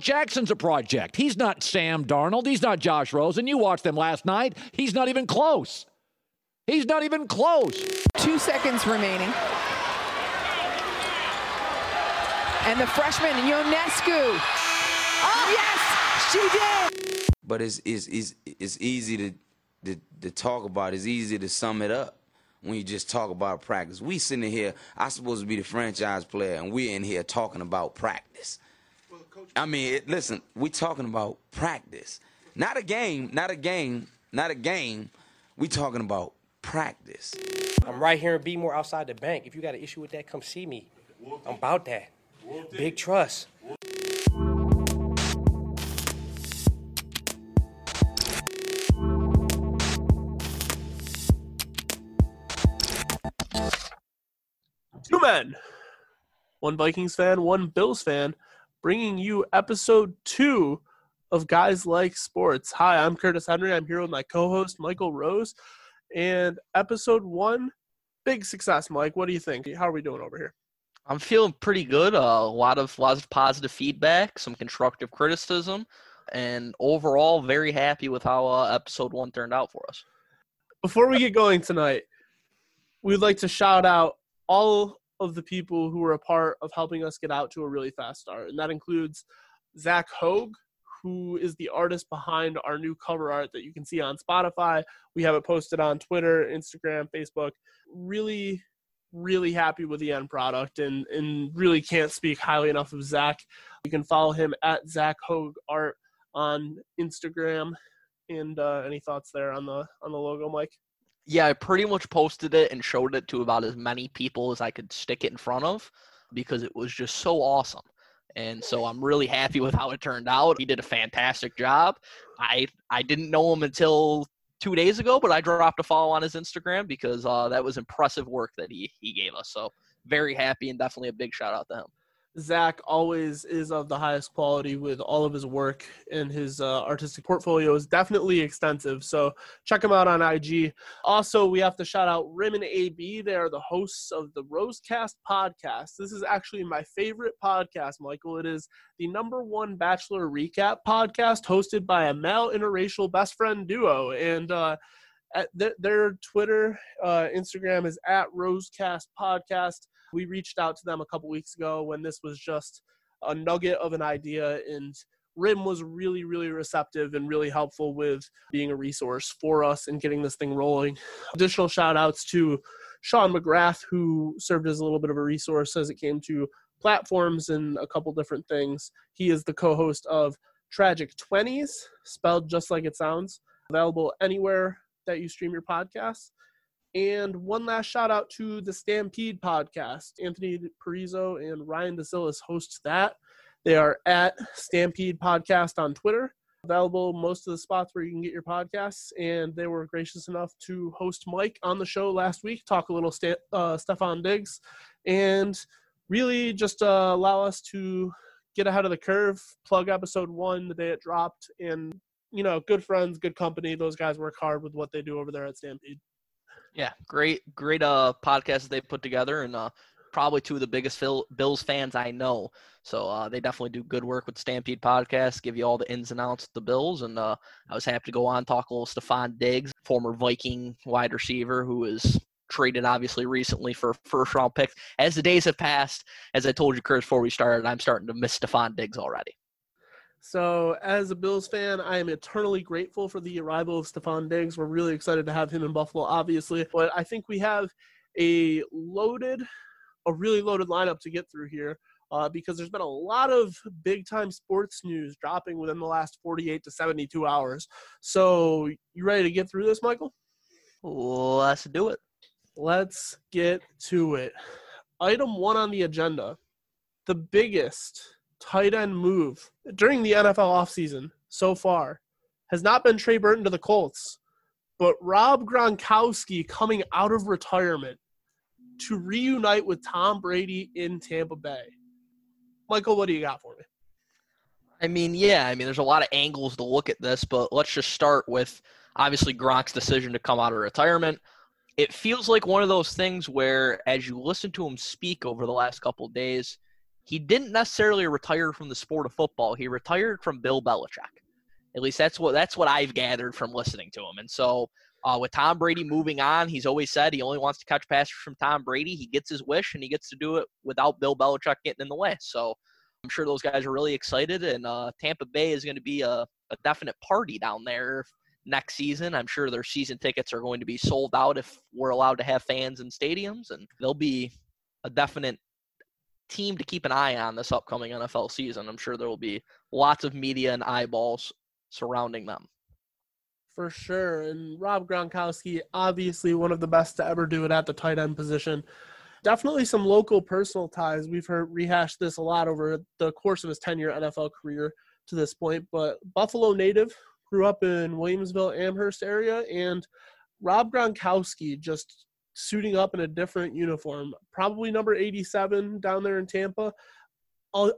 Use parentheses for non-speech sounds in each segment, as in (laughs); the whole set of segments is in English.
Jackson's a project. He's not Sam Darnold. He's not Josh Rosen. You watched them last night. He's not even close. He's not even close. Two seconds remaining. And the freshman, Ionescu. Oh, yes, she did. But it's, it's, it's, it's easy to, to, to talk about. It's easy to sum it up when you just talk about practice. We sitting here, I supposed to be the franchise player, and we're in here talking about practice. I mean, it, listen, we talking about practice, not a game, not a game, not a game. We talking about practice. I'm right here in Bmore outside the bank. If you got an issue with that, come see me. I'm about that. Big trust. Two men, one Vikings fan, one Bills fan, bringing you episode two of Guys Like Sports. Hi, I'm Curtis Henry. I'm here with my co host, Michael Rose. And episode one, big success, Mike. What do you think? How are we doing over here? I'm feeling pretty good. Uh, a lot of lots of positive feedback, some constructive criticism, and overall very happy with how uh, episode one turned out for us. Before we get going tonight, we'd like to shout out all of the people who were a part of helping us get out to a really fast start, and that includes Zach Hogue, who is the artist behind our new cover art that you can see on Spotify. We have it posted on Twitter, Instagram, Facebook. Really really happy with the end product and, and really can't speak highly enough of Zach. You can follow him at Zach Hogue Art on Instagram. And uh, any thoughts there on the on the logo, Mike? Yeah, I pretty much posted it and showed it to about as many people as I could stick it in front of because it was just so awesome. And so I'm really happy with how it turned out. He did a fantastic job. I I didn't know him until two days ago, but I dropped a follow on his Instagram because uh, that was impressive work that he he gave us. So very happy and definitely a big shout out to him. Zach always is of the highest quality with all of his work, and his uh, artistic portfolio is definitely extensive. So check him out on IG. Also, we have to shout out Rim and AB. They are the hosts of the Rosecast podcast. This is actually my favorite podcast, Michael. It is the number one Bachelor recap podcast hosted by a male interracial best friend duo. And uh, at th- their Twitter, uh, Instagram is at Rosecast Podcast. We reached out to them a couple weeks ago when this was just a nugget of an idea, and Rim was really, really receptive and really helpful with being a resource for us and getting this thing rolling. Additional shout outs to Sean McGrath, who served as a little bit of a resource as it came to platforms and a couple different things. He is the co host of Tragic 20s, spelled just like it sounds, available anywhere that you stream your podcasts. And one last shout out to the Stampede podcast. Anthony Parizo and Ryan DeSillis host that. They are at Stampede Podcast on Twitter. Available most of the spots where you can get your podcasts, and they were gracious enough to host Mike on the show last week, talk a little St- uh, Stefon Diggs, and really just uh, allow us to get ahead of the curve, plug episode one the day it dropped, and you know, good friends, good company. Those guys work hard with what they do over there at Stampede. Yeah, great, great uh podcast they put together, and uh, probably two of the biggest Phil, Bills fans I know. So uh, they definitely do good work with Stampede Podcast, give you all the ins and outs of the Bills, and uh, I was happy to go on talk a little Stefon Diggs, former Viking wide receiver who was traded obviously recently for first round pick. As the days have passed, as I told you, Kurt, before we started, I'm starting to miss Stefon Diggs already. So, as a Bills fan, I am eternally grateful for the arrival of Stefon Diggs. We're really excited to have him in Buffalo, obviously. But I think we have a loaded, a really loaded lineup to get through here uh, because there's been a lot of big time sports news dropping within the last 48 to 72 hours. So, you ready to get through this, Michael? Let's do it. Let's get to it. Item one on the agenda the biggest tight end move during the NFL offseason so far has not been Trey Burton to the Colts, but Rob Gronkowski coming out of retirement to reunite with Tom Brady in Tampa Bay. Michael, what do you got for me? I mean, yeah, I mean, there's a lot of angles to look at this, but let's just start with obviously Gronk's decision to come out of retirement. It feels like one of those things where, as you listen to him speak over the last couple days, he didn't necessarily retire from the sport of football. He retired from Bill Belichick. At least that's what that's what I've gathered from listening to him. And so uh, with Tom Brady moving on, he's always said he only wants to catch passes from Tom Brady. He gets his wish, and he gets to do it without Bill Belichick getting in the way. So I'm sure those guys are really excited, and uh, Tampa Bay is going to be a, a definite party down there next season. I'm sure their season tickets are going to be sold out if we're allowed to have fans in stadiums, and they'll be a definite team to keep an eye on this upcoming NFL season. I'm sure there will be lots of media and eyeballs surrounding them. For sure. And Rob Gronkowski, obviously one of the best to ever do it at the tight end position. Definitely some local personal ties. We've heard rehash this a lot over the course of his 10 year NFL career to this point. But Buffalo native, grew up in Williamsville, Amherst area, and Rob Gronkowski just suiting up in a different uniform, probably number 87 down there in Tampa.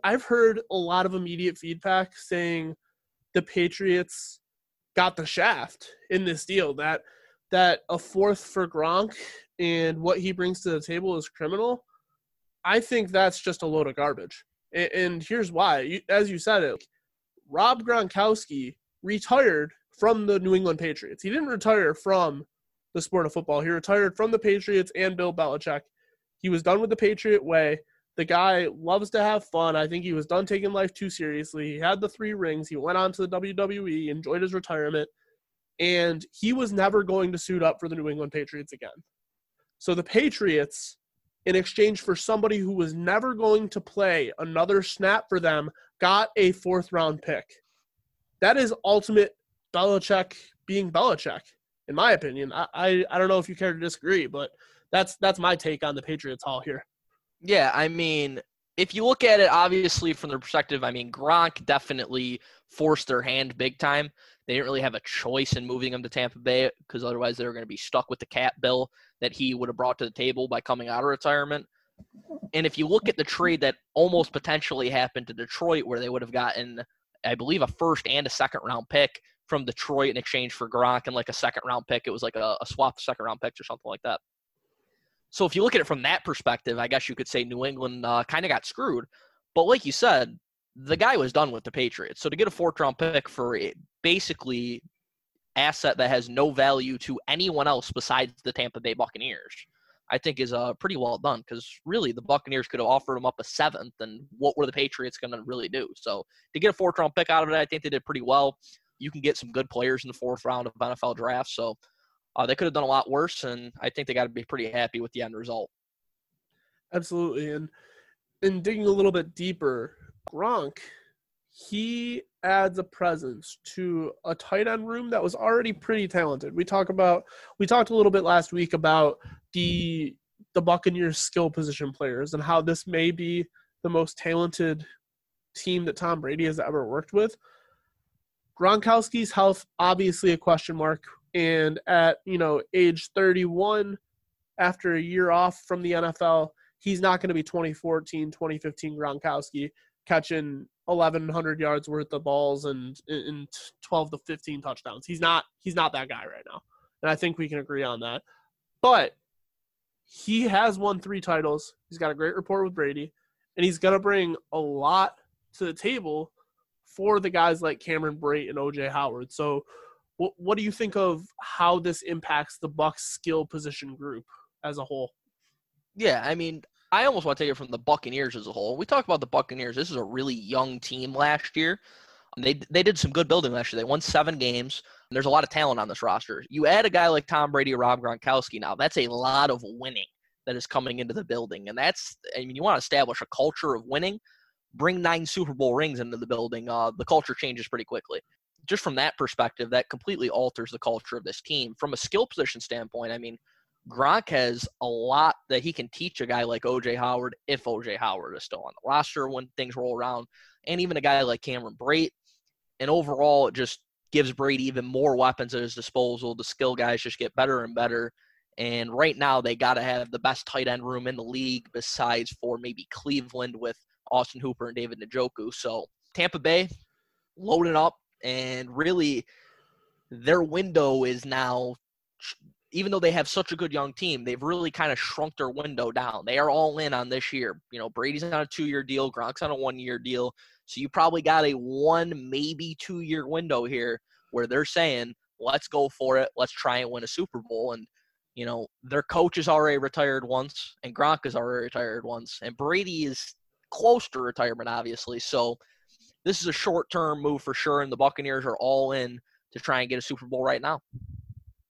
I've heard a lot of immediate feedback saying the Patriots got the shaft in this deal. That that a fourth for Gronk and what he brings to the table is criminal. I think that's just a load of garbage. And, here's why. As you said it, Rob Gronkowski retired from the New England Patriots. He didn't retire from the sport of football. He retired from the Patriots and Bill Belichick. He was done with the Patriot way. The guy loves to have fun. I think he was done taking life too seriously. He had the three rings. He went on to the WWE, enjoyed his retirement, and he was never going to suit up for the New England Patriots again. So the Patriots, in exchange for somebody who was never going to play another snap for them, got a fourth round pick. That is ultimate Belichick being Belichick in my opinion. I, I, I don't know if you care to disagree, but that's that's my take on the Patriots haul here. Yeah, I mean, if you look at it obviously from the perspective, I mean, Gronk definitely forced their hand big time. They didn't really have a choice in moving him to Tampa Bay because otherwise they were going to be stuck with the cap bill that he would have brought to the table by coming out of retirement. And if you look at the trade that almost potentially happened to Detroit, where they would have gotten, I believe, a first and a second round pick from Detroit in exchange for Gronk and like a second round pick. It was like a, a swap second round picks or something like that. So if you look at it from that perspective, I guess you could say New England uh, kind of got screwed. But like you said, the guy was done with the Patriots. So to get a fourth round pick for a basically asset that has no value to anyone else besides the Tampa Bay Buccaneers, I think is uh, pretty well done because really the Buccaneers could have offered him up a seventh, and what were the Patriots going to really do? So to get a fourth round pick out of it, I think they did pretty well you can get some good players in the fourth round of NFL drafts. So uh, they could have done a lot worse, and I think they got to be pretty happy with the end result. Absolutely, and in digging a little bit deeper, Gronk, he adds a presence to a tight end room that was already pretty talented. We talk about we talked a little bit last week about the the Buccaneers skill position players and how this may be the most talented team that Tom Brady has ever worked with. Gronkowski's health obviously a question mark, and at you know age 31, after a year off from the NFL, he's not going to be 2014, 2015 Gronkowski catching 1100 yards worth of balls and in 12 to 15 touchdowns. He's not he's not that guy right now. And I think we can agree on that. But he has won 3 titles. He's got a great rapport with Brady and he's going to bring a lot to the table for the guys like Cameron Brate and OJ Howard. So, what what do you think of how this impacts the Bucs skill position group as a whole? Yeah, I mean, I almost want to take it from the Buccaneers as a whole. We talk about the Buccaneers. This is a really young team last year. They they did some good building last year. They won seven games. there's a lot of talent on this roster. You add a guy like Tom Brady or Rob Gronkowski now. That's a lot of winning that is coming into the building, and that's I mean you want to establish a culture of winning bring nine Super Bowl rings into the building, uh, the culture changes pretty quickly. Just from that perspective, that completely alters the culture of this team. From a skill position standpoint, I mean, Gronk has a lot that he can teach a guy like OJ Howard if OJ Howard is still on the roster when things roll around, and even a guy like Cameron Brate. And overall, it just gives Brady even more weapons at his disposal. The skill guys just get better and better. And right now, they got to have the best tight end room in the league, besides for maybe Cleveland with Austin Hooper and David Njoku. So Tampa Bay loading up, and really their window is now even though they have such a good young team, they've really kind of shrunk their window down. They are all in on this year. You know, Brady's on a two year deal, Gronk's on a one year deal. So you probably got a one, maybe two year window here where they're saying, let's go for it. Let's try and win a Super Bowl. And, you know, their coach is already retired once, and Gronk is already retired once, and Brady is close to retirement, obviously. So this is a short term move for sure. And the Buccaneers are all in to try and get a Super Bowl right now.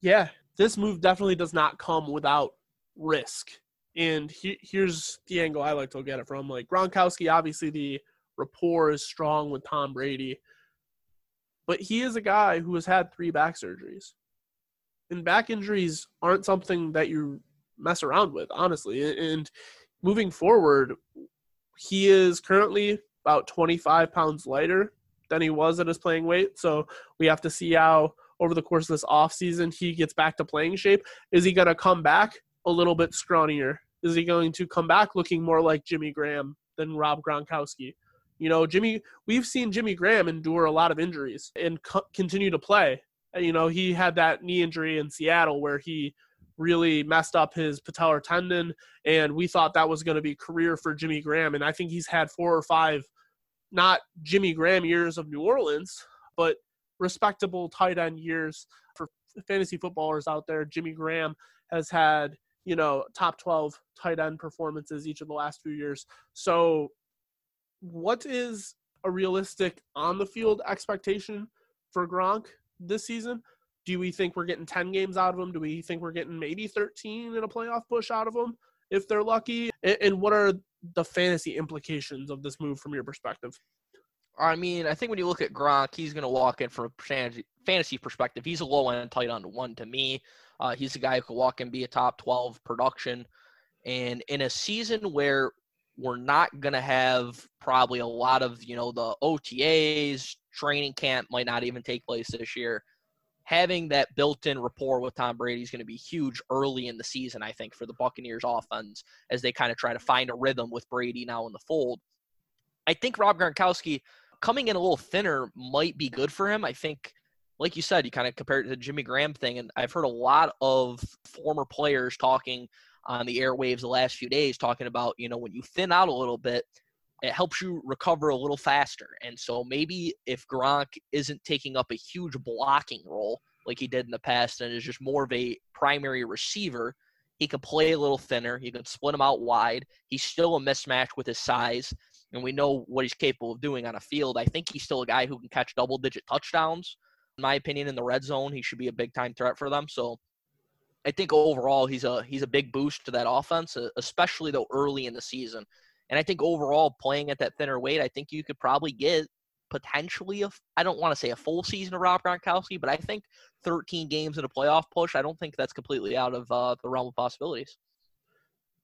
Yeah, this move definitely does not come without risk. And he, here's the angle I like to get it from. Like Gronkowski, obviously the rapport is strong with Tom Brady, but he is a guy who has had three back surgeries. And back injuries aren't something that you mess around with, honestly. And moving forward, he is currently about 25 pounds lighter than he was at his playing weight. So we have to see how over the course of this offseason he gets back to playing shape. Is he going to come back a little bit scrawnier? Is he going to come back looking more like Jimmy Graham than Rob Gronkowski? You know, Jimmy, we've seen Jimmy Graham endure a lot of injuries and co- continue to play. You know, he had that knee injury in Seattle where he really messed up his patellar tendon, and we thought that was going to be career for Jimmy Graham. And I think he's had four or five, not Jimmy Graham years of New Orleans, but respectable tight end years for fantasy footballers out there. Jimmy Graham has had, you know, top 12 tight end performances each of the last few years. So, what is a realistic on the field expectation for Gronk this season? Do we think we're getting 10 games out of them? Do we think we're getting maybe 13 in a playoff push out of them if they're lucky? And what are the fantasy implications of this move from your perspective? I mean, I think when you look at Gronk, he's going to walk in from a fantasy perspective. He's a low end tight end one to me. Uh, he's a guy who could walk and be a top 12 production. And in a season where we're not going to have probably a lot of, you know, the OTAs, training camp might not even take place this year. Having that built in rapport with Tom Brady is going to be huge early in the season, I think, for the Buccaneers offense as they kind of try to find a rhythm with Brady now in the fold. I think Rob Gronkowski coming in a little thinner might be good for him. I think, like you said, you kind of compared it to the Jimmy Graham thing, and I've heard a lot of former players talking on the airwaves the last few days, talking about you know when you thin out a little bit, it helps you recover a little faster. And so maybe if Gronk isn't taking up a huge blocking role like he did in the past and is just more of a primary receiver, he can play a little thinner. You can split him out wide. He's still a mismatch with his size and we know what he's capable of doing on a field. I think he's still a guy who can catch double digit touchdowns. In my opinion, in the red zone, he should be a big time threat for them. So I think overall he's a he's a big boost to that offense, especially though early in the season. And I think overall playing at that thinner weight, I think you could probably get potentially a I don't want to say a full season of Rob Gronkowski, but I think 13 games in a playoff push. I don't think that's completely out of uh, the realm of possibilities.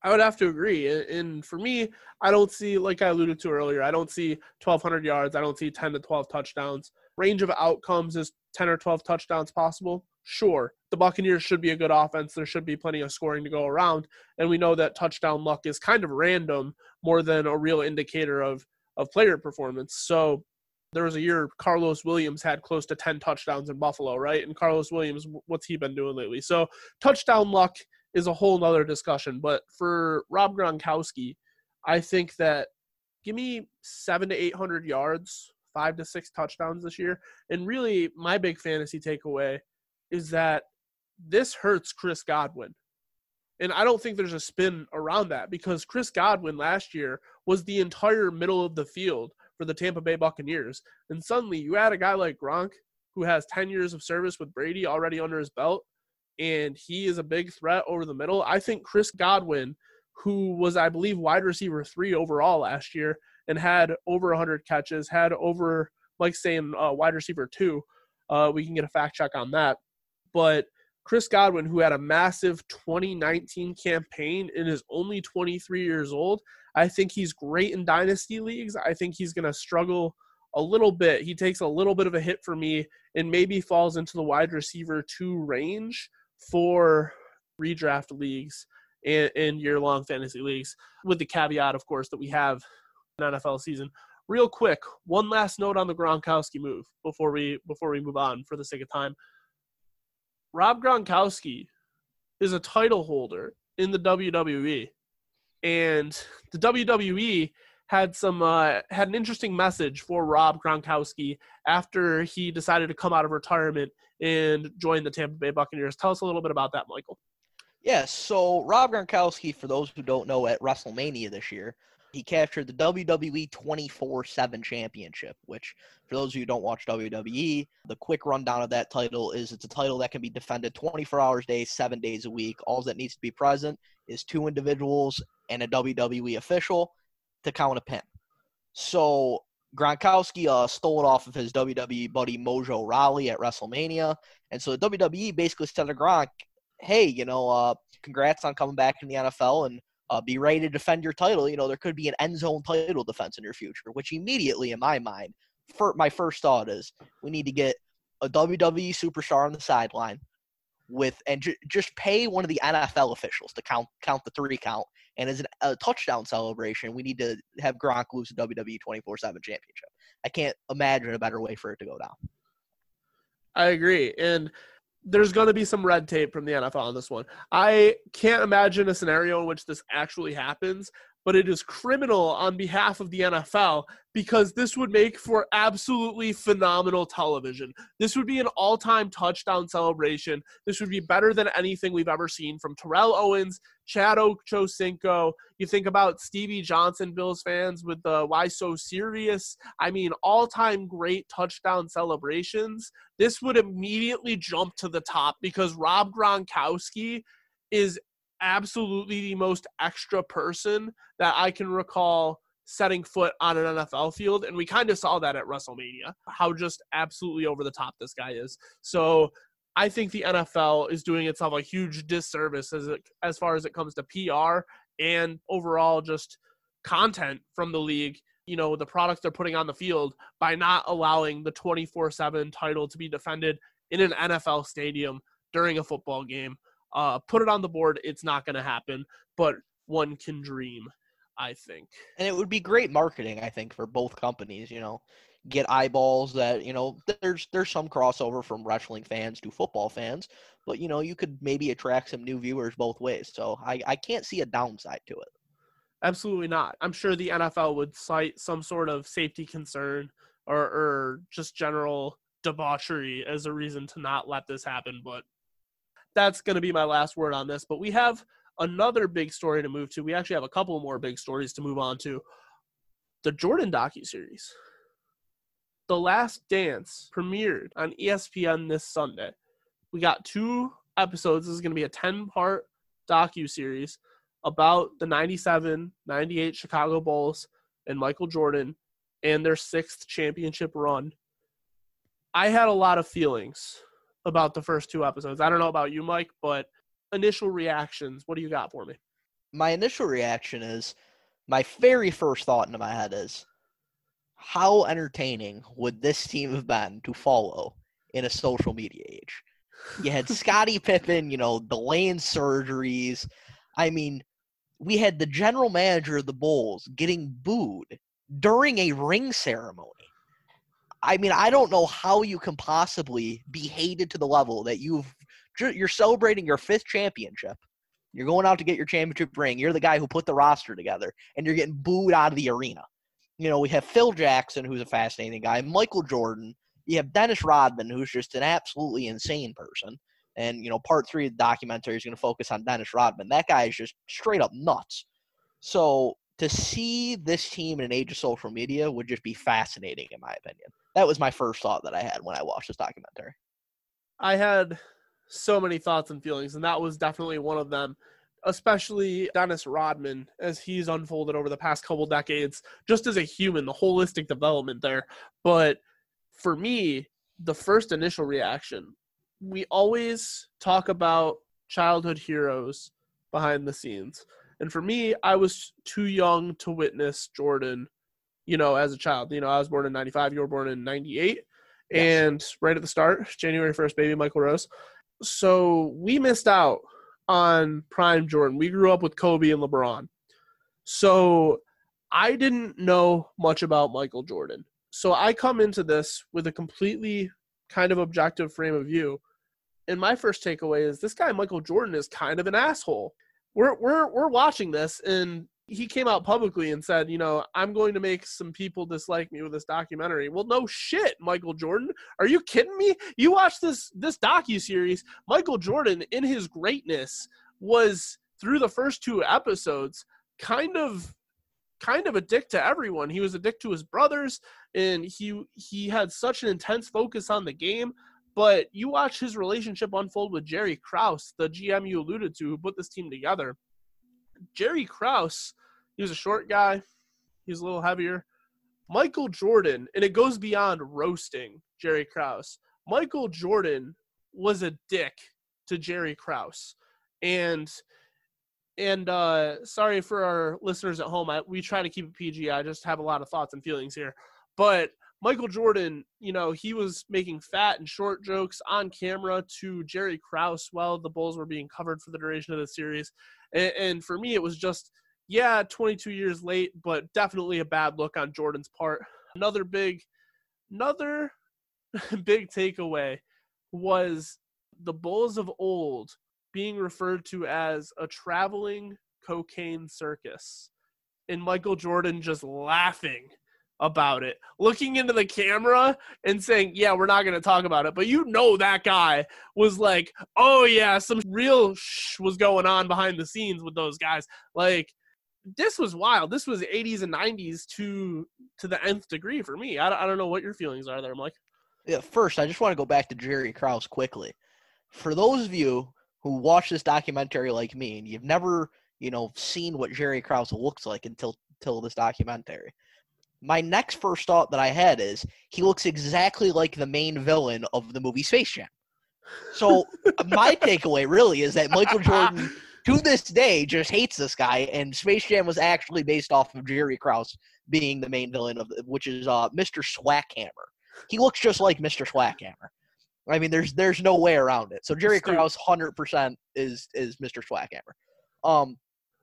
I would have to agree. And for me, I don't see, like I alluded to earlier, I don't see 1,200 yards. I don't see 10 to 12 touchdowns. Range of outcomes is 10 or 12 touchdowns possible. Sure, the Buccaneers should be a good offense. There should be plenty of scoring to go around. And we know that touchdown luck is kind of random more than a real indicator of, of player performance. So there was a year Karlos Williams had close to 10 touchdowns in Buffalo, right? And Karlos Williams, what's he been doing lately? So touchdown luck is a whole nother discussion. But for Rob Gronkowski, I think that give me seven to 800 yards, five to six touchdowns this year. And really, my big fantasy takeaway is that this hurts Chris Godwin. And I don't think there's a spin around that because Chris Godwin last year was the entire middle of the field for the Tampa Bay Buccaneers. And suddenly you add a guy like Gronk who has 10 years of service with Brady already under his belt and he is a big threat over the middle. I think Chris Godwin, who was, I believe, wide receiver three overall last year and had over 100 catches, had over, like saying, uh, wide receiver two. Uh, we can get a fact check on that. But Chris Godwin, who had a massive 2019 campaign and is only 23 years old, I think he's great in dynasty leagues. I think he's going to struggle a little bit. He takes a little bit of a hit for me and maybe falls into the wide receiver two range for redraft leagues and, and year long fantasy leagues, with the caveat, of course, that we have an NFL season. Real quick, one last note on the Gronkowski move before we before we move on for the sake of time. Rob Gronkowski is a title holder in the WWE, and the WWE had some uh, had an interesting message for Rob Gronkowski after he decided to come out of retirement and join the Tampa Bay Buccaneers. Tell us a little bit about that, Michael. Yeah, so Rob Gronkowski, for those who don't know, at WrestleMania this year, he captured the WWE 24 7 championship, which, for those of you who don't watch WWE, the quick rundown of that title is it's a title that can be defended 24 hours a day, seven days a week. All that needs to be present is two individuals and a WWE official to count a pin. So Gronkowski uh, stole it off of his WWE buddy Mojo Rawley at WrestleMania. And so the WWE basically said to Gronk, hey, you know, uh, congrats on coming back in the NFL and uh, be ready to defend your title. You know, there could be an end zone title defense in your future, which immediately, in my mind, for my first thought is we need to get a WWE superstar on the sideline with and ju- just pay one of the NFL officials to count count the three count. And as an, a touchdown celebration, we need to have Gronk lose the WWE 24/7 championship. I can't imagine a better way for it to go down. I agree, and there's going to be some red tape from the NFL on this one. I can't imagine a scenario in which this actually happens, but it is criminal on behalf of the NFL because this would make for absolutely phenomenal television. This would be an all time touchdown celebration. This would be better than anything we've ever seen from Terrell Owens, Chad Ochocinco. You think about Stevie Johnson, Bills fans, with the Why So Serious. I mean, all time great touchdown celebrations. This would immediately jump to the top because Rob Gronkowski is absolutely the most extra person that I can recall setting foot on an NFL field. And we kind of saw that at WrestleMania, how just absolutely over the top this guy is. So I think the NFL is doing itself a huge disservice as it, as far as it comes to PR and overall just content from the league. You know, the products they're putting on the field by not allowing the 24 7 title to be defended in an NFL stadium during a football game. Uh, put it on the board. It's not going to happen, but one can dream, I think. And it would be great marketing, I think, for both companies. You know, get eyeballs that you know. There's there's some crossover from wrestling fans to football fans, but you know, you could maybe attract some new viewers both ways. So I I can't see a downside to it. Absolutely not. I'm sure the NFL would cite some sort of safety concern or, or just general debauchery as a reason to not let this happen, but that's going to be my last word on this. But we have another big story to move to. We actually have a couple more big stories to move on to. The Jordan docu series. The Last Dance premiered on ESPN this Sunday. We got two episodes. This is going to be a 10-part docu series about the 97, 98 Chicago Bulls and Michael Jordan and their sixth championship run. I had a lot of feelings about the first two episodes. I don't know about you, Mike, but initial reactions, what do you got for me? My initial reaction is my very first thought into my head is how entertaining would this team have been to follow in a social media age? You had (laughs) Scottie Pippen, you know, delaying surgeries. I mean, we had the general manager of the Bulls getting booed during a ring ceremony. I mean, I don't know how you can possibly be hated to the level that you've you're celebrating your fifth championship. You're going out to get your championship ring. You're the guy who put the roster together, and you're getting booed out of the arena. You know, we have Phil Jackson, who's a fascinating guy, Michael Jordan. You have Dennis Rodman, who's just an absolutely insane person. And, you know, part three of the documentary is going to focus on Dennis Rodman. That guy is just straight up nuts. So to see this team in an age of social media would just be fascinating, in my opinion. That was my first thought that I had when I watched this documentary. I had so many thoughts and feelings, and that was definitely one of them. Especially Dennis Rodman, as he's unfolded over the past couple decades, just as a human, the holistic development there. But for me, the first initial reaction, we always talk about childhood heroes behind the scenes. And for me, I was too young to witness Jordan, you know, as a child. You know, I was born in 95, you were born in 98. Yes. And right at the start, January 1st, baby Michael Rose. So we missed out on prime Jordan. We grew up with Kobe and LeBron. So I didn't know much about Michael Jordan. So I come into this with a completely kind of objective frame of view. and my first takeaway is this guy Michael Jordan is kind of an asshole. We're we're we're watching this and he came out publicly and said, you know, I'm going to make some people dislike me with this documentary. Well, no shit, Michael Jordan. Are you kidding me? You watch this this docu series. Michael Jordan, in his greatness, was through the first two episodes kind of kind of a dick to everyone. He was a dick to his brothers, and he he had such an intense focus on the game. But you watch his relationship unfold with Jerry Krause, the GM you alluded to, who put this team together. Jerry Krause, he was a short guy. He was a little heavier. Michael Jordan, and it goes beyond roasting Jerry Krause. Michael Jordan was a dick to Jerry Krause. And and uh sorry for our listeners at home. I, we try to keep it PG. I just have a lot of thoughts and feelings here. But Michael Jordan, you know, he was making fat and short jokes on camera to Jerry Krause while the Bulls were being covered for the duration of the series. And, and for me, it was just, yeah, 22 years late, but definitely a bad look on Jordan's part. Another big, another (laughs) big takeaway was the Bulls of old being referred to as a traveling cocaine circus. And Michael Jordan just laughing about it, looking into the camera and saying, Yeah, we're not going to talk about it. But you know, that guy was like, Oh, yeah, some real was going on behind the scenes with those guys. Like, this was wild. This was 80s and 90s to to the nth degree for me. I, I don't know what your feelings are there, I'm like, Yeah, first, I just want to go back to Jerry Krause quickly. For those of you who watch this documentary like me and you've never, you know, seen what Jerry Krause looks like until until this documentary, my next first thought that I had is he looks exactly like the main villain of the movie Space Jam. So (laughs) my takeaway really is that Michael Jordan to this day just hates this guy, and Space Jam was actually based off of Jerry Krause being the main villain of, which is uh, Mr. Swackhammer. He looks just like Mr. Swackhammer. I mean, there's there's no way around it. So Jerry Krause, hundred percent is is Mr. Swackhammer. Um,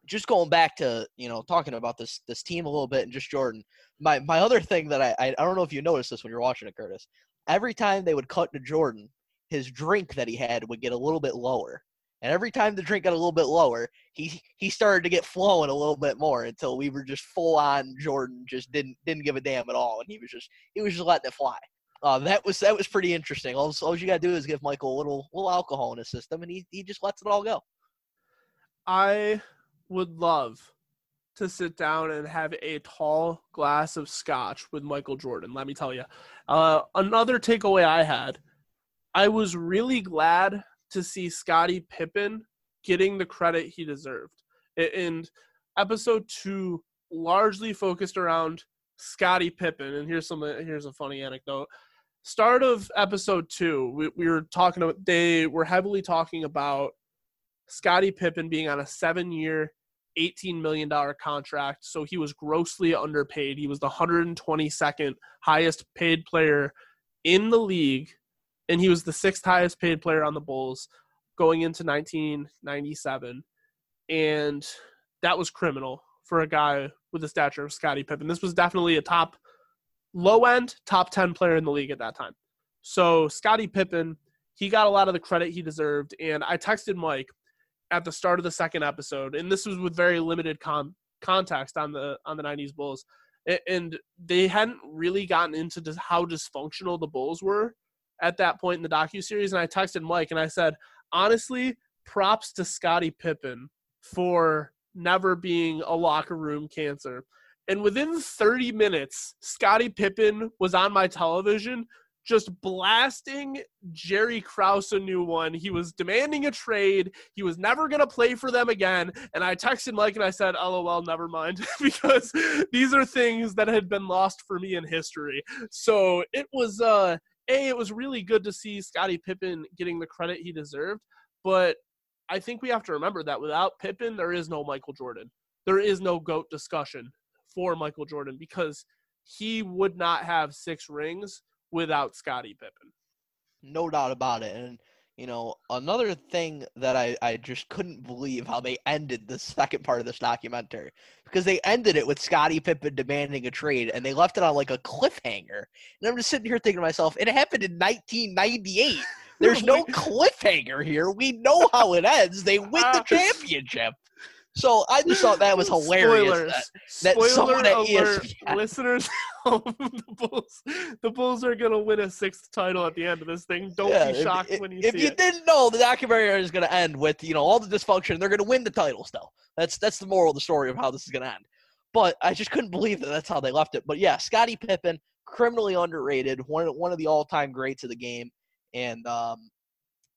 just going back to you know talking about this this team a little bit and just Jordan. My my other thing that I I don't know if you noticed this when you're watching it, Curtis. Every time they would cut to Jordan, his drink that he had would get a little bit lower. And every time the drink got a little bit lower, he he started to get flowing a little bit more until we were just full on Jordan, just didn't didn't give a damn at all, and he was just he was just letting it fly. Uh, that was that was pretty interesting. All, all you gotta do is give Michael a little little alcohol in his system, and he he just lets it all go. I would love to sit down and have a tall glass of scotch with Michael Jordan. Let me tell you. Uh, another takeaway I had, I was really glad to see Scottie Pippen getting the credit he deserved. And episode two largely focused around Scottie Pippen. And here's some here's a funny anecdote. Start of episode two, we, we were talking about they were heavily talking about Scottie Pippen being on a seven year, $18 million contract. So he was grossly underpaid. He was the 122nd highest paid player in the league. And he was the sixth highest paid player on the Bulls going into 1997. And that was criminal for a guy with the stature of Scottie Pippen. This was definitely a top, low end, top 10 player in the league at that time. So Scottie Pippen, he got a lot of the credit he deserved. And I texted Mike at the start of the second episode, and this was with very limited con- context on the on the 90s Bulls. And they hadn't really gotten into how dysfunctional the Bulls were at that point in the docu series. And I texted Mike and I said, honestly, props to Scottie Pippen for never being a locker room cancer. And within 30 minutes, Scottie Pippen was on my television just blasting Jerry Krause a new one. He was demanding a trade. He was never going to play for them again. And I texted Mike and I said, LOL, never mind, (laughs) because these are things that had been lost for me in history. So it was, uh, A, it was really good to see Scottie Pippen getting the credit he deserved. But I think we have to remember that without Pippen, there is no Michael Jordan. There is no GOAT discussion for Michael Jordan because he would not have six rings without Scottie Pippen. No doubt about it. And you know, another thing that I, I just couldn't believe how they ended the second part of this documentary because they ended it with Scottie Pippen demanding a trade and they left it on like a cliffhanger. And I'm just sitting here thinking to myself, it happened in 1998. (laughs) There's no cliffhanger here. We know how it ends. They win the (laughs) Ah. championship. So I just thought that was hilarious. Spoilers. that- that Spoiler someone at alert, (laughs) ESPN listeners. (laughs) the Bulls, the Bulls are gonna win a sixth title at the end of this thing. Don't Yeah, be shocked if, when you if you it. didn't know, the documentary is going to end with you know all the dysfunction. They're going to win the title still. That's that's the moral of the story of how this is going to end. But I just couldn't believe that that's how they left it. But yeah, Scottie Pippen, criminally underrated, one of- one of the all time greats of the game, and um,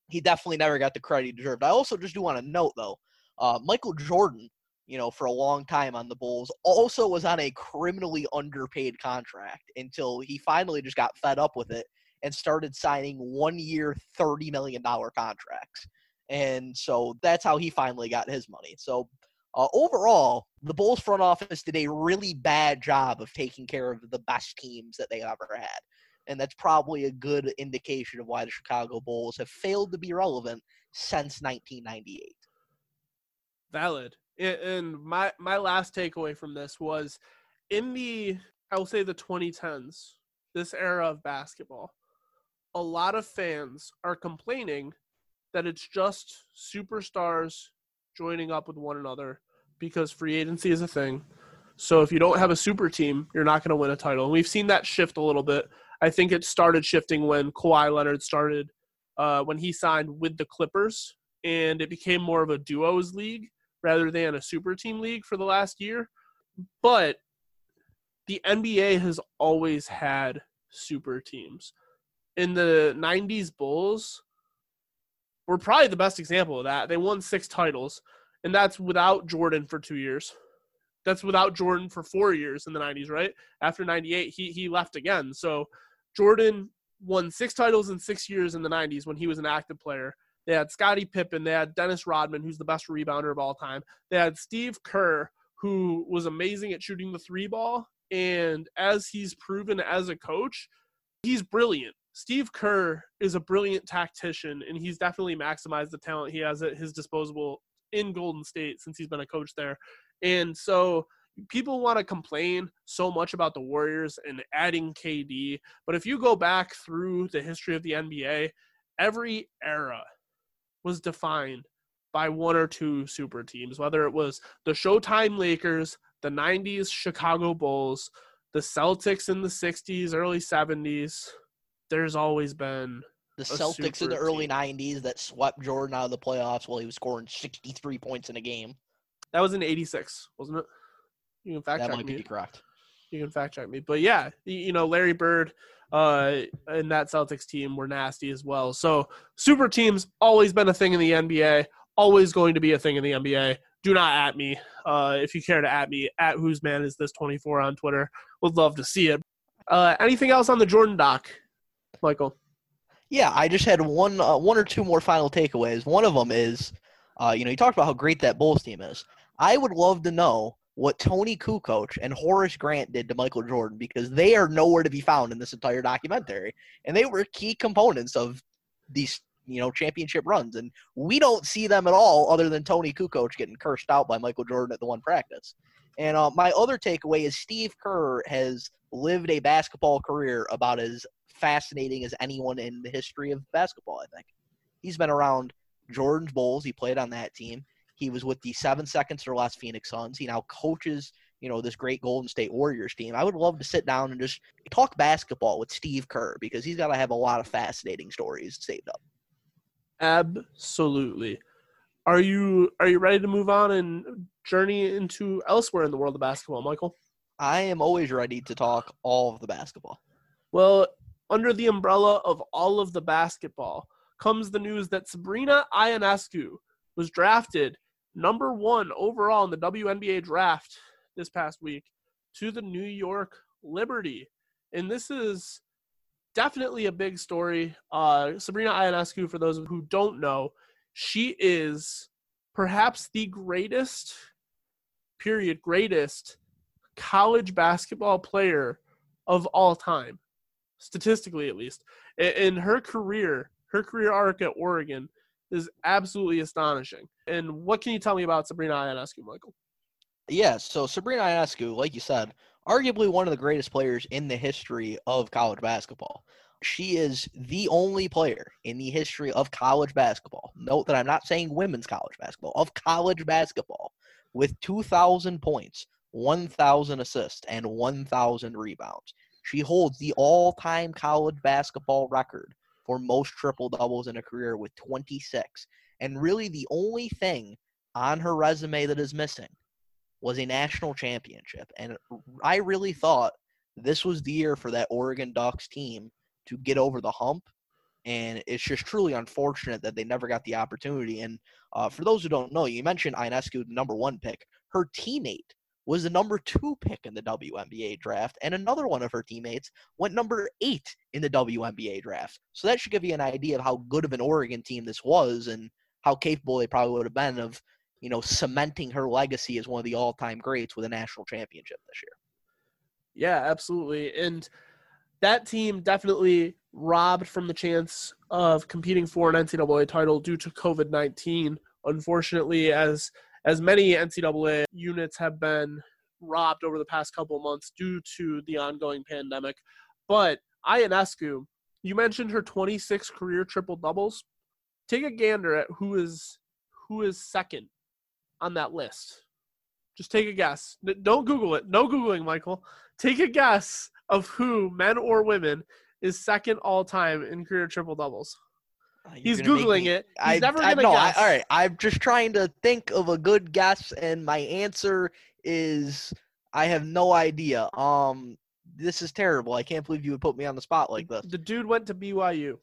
he definitely never got the credit he deserved. I also just do want to note though, uh, Michael Jordan, you know, for a long time on the Bulls, also was on a criminally underpaid contract until he finally just got fed up with it and started signing one year, $30 million contracts. And so that's how he finally got his money. So uh, overall, the Bulls front office did a really bad job of taking care of the best teams that they ever had. And that's probably a good indication of why the Chicago Bulls have failed to be relevant since 1998. Valid. And my my last takeaway from this was in the I will say the 2010s, this era of basketball, a lot of fans are complaining that it's just superstars joining up with one another because free agency is a thing. So if you don't have a super team, you're not going to win a title. And we've seen that shift a little bit. I think it started shifting when Kawhi Leonard started uh, when he signed with the Clippers, and it became more of a duos league rather than a super team league for the last year. But the NBA has always had super teams. In the 90s Bulls were probably the best example of that. They won 6 titles and that's without Jordan for 2 years. That's without Jordan for 4 years in the 90s, right? After 98 he he left again. So Jordan won 6 titles in 6 years in the 90s when he was an active player. They had Scottie Pippen. They had Dennis Rodman, who's the best rebounder of all time. They had Steve Kerr, who was amazing at shooting the three ball. And as he's proven as a coach, he's brilliant. Steve Kerr is a brilliant tactician, and he's definitely maximized the talent he has at his disposal in Golden State since he's been a coach there. And so people want to complain so much about the Warriors and adding KD. But if you go back through the history of the NBA, every era was defined by one or two super teams, whether it was the Showtime Lakers, the 90s Chicago Bulls, the Celtics in the 60s, early 70s. There's always been The Celtics in the early team. 90s that swept Jordan out of the playoffs while he was scoring 63 points in a game. that was in 86, wasn't it? You can fact That check might me. be correct. You can fact check me. But yeah, you know, Larry Bird uh, and that Celtics team were nasty as well. So super teams always been a thing in the NBA, always going to be a thing in the NBA. Do not at me. Uh, if you care to at me, at whose man is this 24 on Twitter. Would love to see it. Uh, anything else on the Jordan doc, Michael? Yeah, I just had one, uh, one or two more final takeaways. One of them is, uh, you know, you talked about how great that Bulls team is. I would love to know what Toni Kukoc and Horace Grant did to Michael Jordan because they are nowhere to be found in this entire documentary, and they were key components of these, you know, championship runs. And we don't see them at all, other than Toni Kukoc getting cursed out by Michael Jordan at the one practice. And uh, my other takeaway is Steve Kerr has lived a basketball career about as fascinating as anyone in the history of basketball, I think. He's been around Jordan's Bulls. He played on that team. He was with the seven seconds or less Phoenix Suns. He now coaches, you know, this great Golden State Warriors team. I would love to sit down and just talk basketball with Steve Kerr because he's got to have a lot of fascinating stories saved up. Absolutely. Are you are you ready to move on and journey into elsewhere in the world of basketball, Michael? I am always ready to talk all of the basketball. Well, under the umbrella of all of the basketball comes the news that Sabrina Ionescu was drafted number one overall in the WNBA draft this past week to the New York Liberty. And this is definitely a big story. Uh, Sabrina Ionescu, for those who don't know, she is perhaps the greatest, period, greatest college basketball player of all time statistically at least. In her career, her career arc at Oregon is absolutely astonishing. And what can you tell me about Sabrina Ionescu, Michael? Yeah, so Sabrina Ionescu, like you said, arguably one of the greatest players in the history of college basketball. she is the only player in the history of college basketball. Note that I'm not saying women's college basketball, of college basketball, with 2,000 points, 1,000 assists, and 1,000 rebounds. She holds the all time college basketball record for most triple doubles in a career with 26. And really, the only thing on her resume that is missing was a national championship. And I really thought this was the year for that Oregon Ducks team to get over the hump. And it's just truly unfortunate that they never got the opportunity. And uh, for those who don't know, you mentioned Ionescu, the number one pick. Her teammate was the number two pick in the WNBA draft, and another one of her teammates went number eight in the WNBA draft. So that should give you an idea of how good of an Oregon team this was and how capable they probably would have been of, you know, cementing her legacy as one of the all-time greats with a national championship this year. Yeah, absolutely. And that team definitely robbed from the chance of competing for an NCAA title due to COVID 19. Unfortunately, as as many NCAA units have been robbed over the past couple of months due to the ongoing pandemic. But Ionescu, you mentioned her 26 career triple doubles. Take a gander at who is who is second on that list. Just take a guess. Don't Google it. No Googling, Michael. Take a guess of who, men or women, is second all time in career triple doubles. Uh, He's googling me, it. He's I, never gonna no, guess. I, all right, I'm just trying to think of a good guess, and my answer is I have no idea. Um, this is terrible. I can't believe you would put me on the spot like this. The dude went to BYU.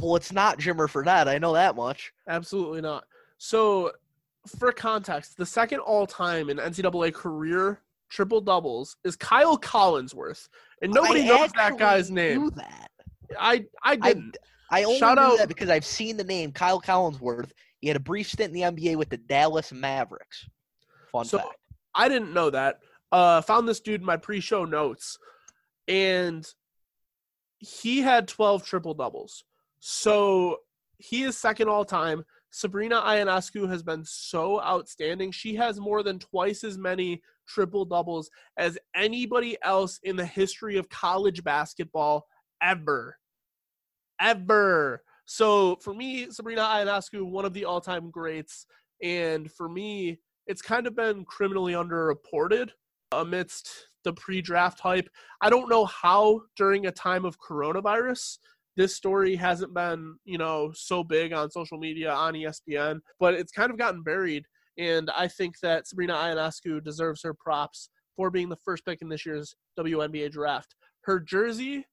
Well, it's not Jimmer Fredette. I know that much. Absolutely not. So, for context, the second all time in NCAA career triple doubles is Kyle Collinsworth, and nobody I knows that guy's name. That. I I didn't. I, I only Shout knew out, that because I've seen the name Kyle Collinsworth. He had a brief stint in the NBA with the Dallas Mavericks. Fun so, fact. I didn't know that. Uh, found this dude in my pre-show notes, and he had 12 triple doubles. So he is second all time. Sabrina Ionescu has been so outstanding. She has more than twice as many triple doubles as anybody else in the history of college basketball ever. Ever. So for me, Sabrina Ionescu, one of the all time greats. And for me, it's kind of been criminally underreported amidst the pre draft hype. I don't know how during a time of coronavirus this story hasn't been, you know, so big on social media on ESPN, but it's kind of gotten buried. And I think that Sabrina Ionescu deserves her props for being the first pick in this year's WNBA draft. Her jersey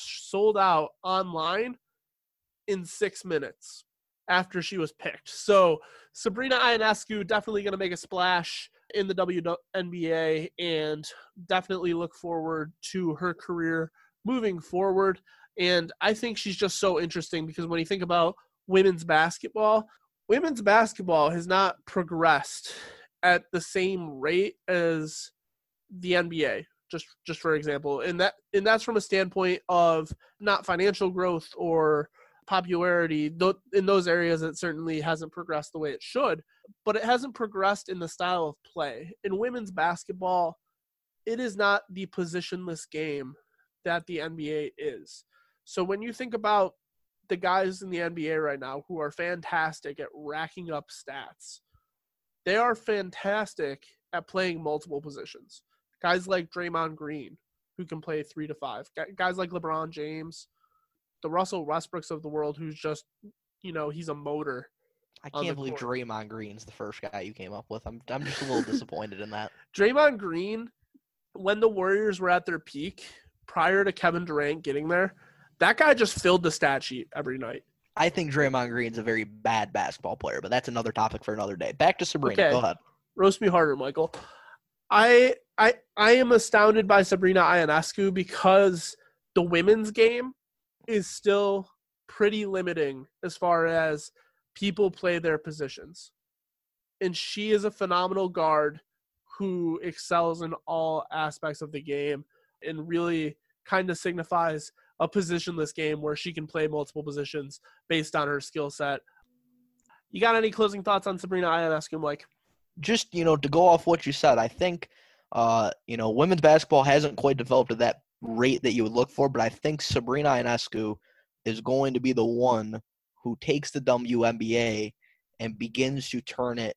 sold out online in six minutes after she was picked. So Sabrina Ionescu definitely going to make a splash in the WNBA and definitely look forward to her career moving forward. And I think she's just so interesting because when you think about women's basketball, women's basketball has not progressed at the same rate as the NBA just just for example and that and that's from a standpoint of not financial growth or popularity in those areas it certainly hasn't progressed the way it should but it hasn't progressed in the style of play in women's basketball it is not the positionless game that the NBA is so when you think about the guys in the NBA right now who are fantastic at racking up stats. They are fantastic at playing multiple positions. Guys like Draymond Green, who can play three to five. Guys like LeBron James, the Russell Westbrooks of the world, who's just, you know, he's a motor. I can't believe court. Draymond Green's the first guy you came up with. I'm I'm just a little disappointed in that. (laughs) Draymond Green, when the Warriors were at their peak, prior to Kevin Durant getting there, that guy just filled the stat sheet every night. I think Draymond Green's a very bad basketball player, but that's another topic for another day. Back to Sabrina. Okay. Go ahead. Roast me harder, Michael. I I I am astounded by Sabrina Ionescu because the women's game is still pretty limiting as far as people play their positions. And she is a phenomenal guard who excels in all aspects of the game and really kind of signifies a positionless game where she can play multiple positions based on her skill set. You got any closing thoughts on Sabrina Ionescu, Mike? Just you know, to go off what you said, I think uh, you know women's basketball hasn't quite developed at that rate that you would look for, but I think Sabrina Ionescu is going to be the one who takes the WNBA and begins to turn it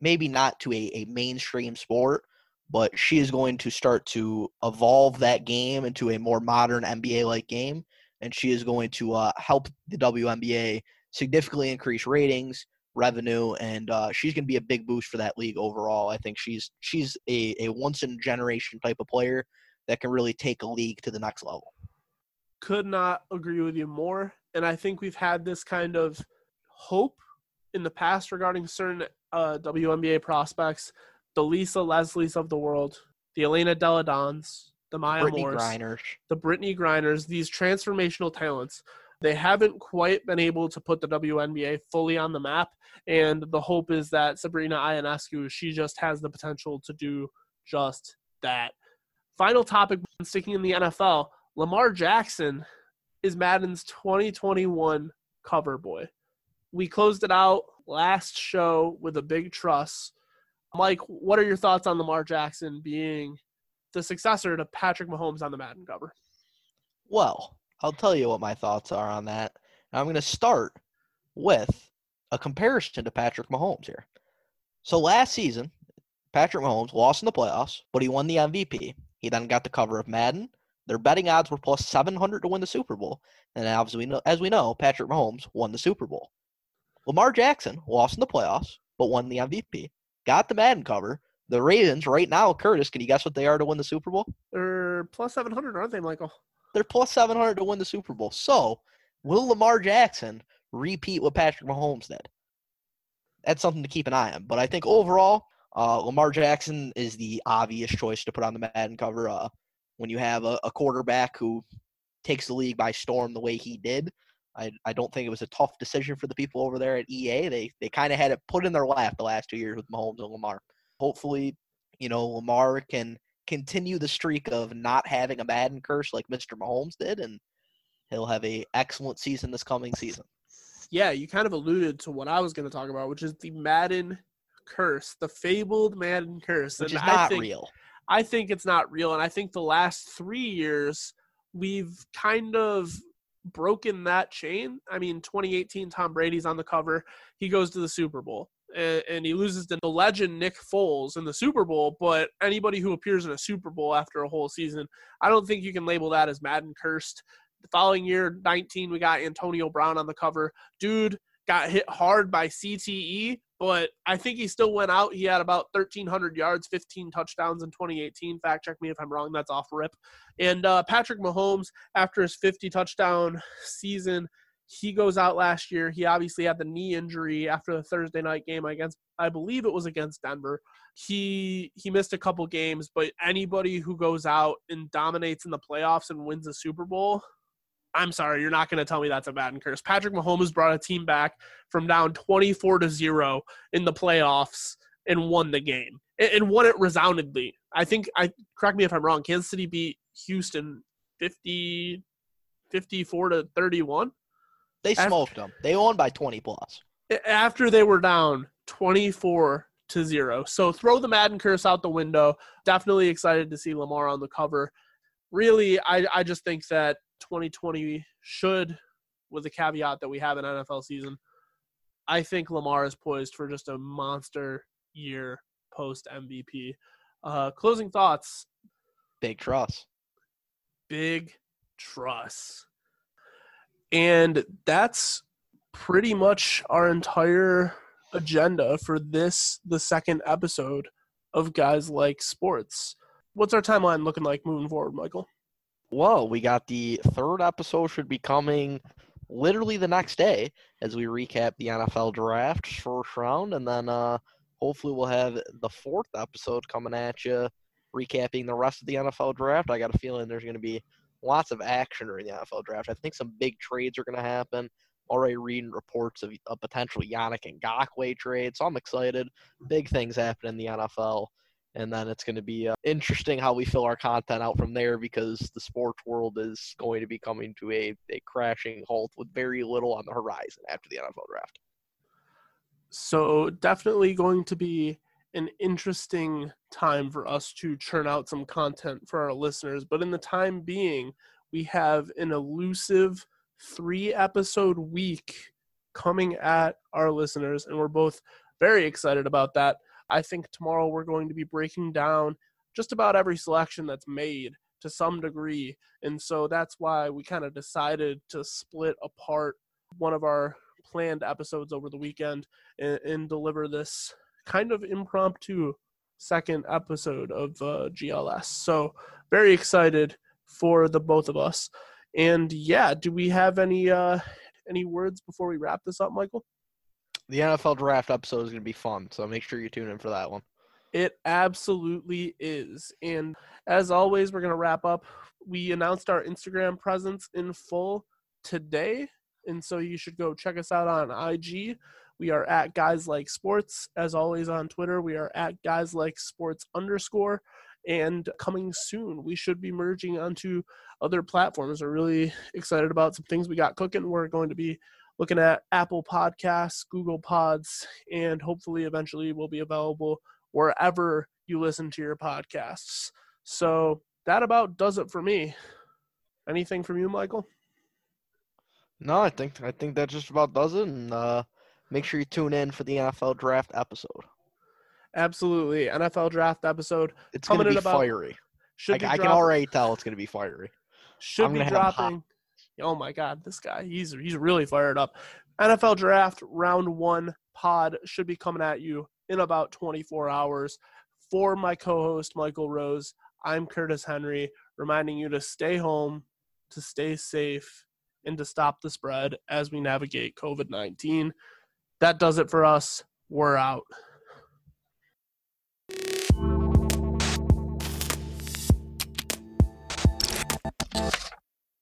maybe not to a, a mainstream sport, but she is going to start to evolve that game into a more modern NBA like game. And she is going to uh, help the WNBA significantly increase ratings, revenue, and uh, she's going to be a big boost for that league overall. I think she's she's a, a once in a generation type of player that can really take a league to the next level. Could not agree with you more. And I think we've had this kind of hope in the past regarding certain uh, WNBA prospects, the Lisa Leslies of the world, the Elena Delle Donnes, the Maya Brittany Moores, Griner. the Brittany Griners, these transformational talents. They haven't quite been able to put the WNBA fully on the map, and the hope is that Sabrina Ionescu, she just has the potential to do just that. Final topic, sticking in the NFL, Lamar Jackson is Madden's 2021 cover boy. We closed it out last show with a big trust. Mike, what are your thoughts on Lamar Jackson being the successor to Patrick Mahomes on the Madden cover? Well, I'll tell you what my thoughts are on that. I'm going to start with a comparison to Patrick Mahomes here. So last season, Patrick Mahomes lost in the playoffs, but he won the MVP. He then got the cover of Madden. Their betting odds were plus 700 to win the Super Bowl. And as we know, as we know, Patrick Mahomes won the Super Bowl. Lamar Jackson lost in the playoffs, but won the MVP. Got the Madden cover. The Ravens right now, Curtis, can you guess what they are to win the Super Bowl? They're plus 700, aren't they, Michael? They're plus 700 to win the Super Bowl. So, will Lamar Jackson repeat what Patrick Mahomes did? That's something to keep an eye on. But I think overall, uh, Lamar Jackson is the obvious choice to put on the Madden cover. Uh, when you have a, a quarterback who takes the league by storm the way he did, I, I don't think it was a tough decision for the people over there at EA. They they kind of had it put in their lap the last two years with Mahomes and Lamar. Hopefully, you know Lamar can continue the streak of not having a Madden curse like Mr. Mahomes did, and he'll have a excellent season this coming season. Yeah, you kind of alluded to what I was going to talk about, which is the Madden curse, the fabled Madden curse, Which and is not I think, real. I think it's not real, and I think the last three years we've kind of broken that chain. I mean, 2018, Tom Brady's on the cover. He goes to the Super Bowl and, and, he loses to the legend Nick Foles in the Super Bowl. But anybody who appears in a Super Bowl after a whole season, I don't think you can label that as Madden cursed. The following year, 19, we got Antonio Brown on the cover. Dude got hit hard by CTE, but I think he still went out. He had about 1,300 yards, 15 touchdowns in 2018. Fact check me if I'm wrong. That's off rip. And uh, Patrick Mahomes, after his 50 touchdown season, he goes out last year. He obviously had the knee injury after the Thursday night game against, I believe it was against Denver. He he missed a couple games, but anybody who goes out and dominates in the playoffs and wins a Super Bowl, I'm sorry, you're not going to tell me that's a Madden curse. Patrick Mahomes brought a team back from down 24 to 0 in the playoffs and won the game and, and won it resoundingly. I think I correct me if I'm wrong. Kansas City beat Houston 50 54 to 31. They After- smoked them. They won by 20 plus. after they were down 24 to 0. So throw the Madden curse out the window. Definitely excited to see Lamar on the cover. Really, I, I just think that 2020 should, with the caveat that we have an NFL season, I think Lamar is poised for just a monster year post MVP. Uh, closing thoughts Big trust. big trust. And that's pretty much our entire agenda for this, the second episode of Guys Like Sports. What's our timeline looking like moving forward, Michael? Well, we got the third episode should be coming literally the next day as we recap the NFL draft first round, and then uh, hopefully we'll have the fourth episode coming at you, recapping the rest of the NFL draft. I got a feeling there's going to be lots of action during the NFL draft. I think some big trades are going to happen. Already reading reports of a potential Yannick and Ngakoue trade, so I'm excited. Big things happen in the NFL and then it's going to be uh, interesting how we fill our content out from there because the sports world is going to be coming to a, a crashing halt with very little on the horizon after the NFL draft. So definitely going to be an interesting time for us to churn out some content for our listeners. But in the time being, we have an elusive three episode week coming at our listeners, and we're both very excited about that. I think tomorrow we're going to be breaking down just about every selection that's made to some degree. And so that's why we kind of decided to split apart one of our planned episodes over the weekend and, and deliver this kind of impromptu second episode of uh, GLS. So very excited for the both of us. And yeah, do we have any uh, any words before we wrap this up, Michael? The NFL draft episode is going to be fun, so make sure you tune in for that one. It absolutely is. And as always, we're going to wrap up. We announced our Instagram presence in full today. And so you should go check us out on IG. We are at Guys Like Sports. As always on Twitter, we are at Guys Like Sports underscore. And coming soon, we should be merging onto other platforms. We're really excited about some things we got cooking. We're going to be looking at Apple Podcasts, Google Pods, and hopefully eventually we'll be available wherever you listen to your podcasts. So that about does it for me. Anything from you, Michael? No, I think I think that just about does it. And uh, make sure you tune in for the NFL draft episode. Absolutely, NFL draft episode. It's going to be about, fiery. Should I, be I can already tell it's going to be fiery. should I'm be gonna have a hot- dropping. Oh my god, this guy, he's he's really fired up. NFL draft round 1 pod should be coming at you in about 24 hours. For my co-host Michael Rose, I'm Curtis Henry, reminding you to stay home, to stay safe, and to stop the spread as we navigate COVID-19. That does it for us. We're out.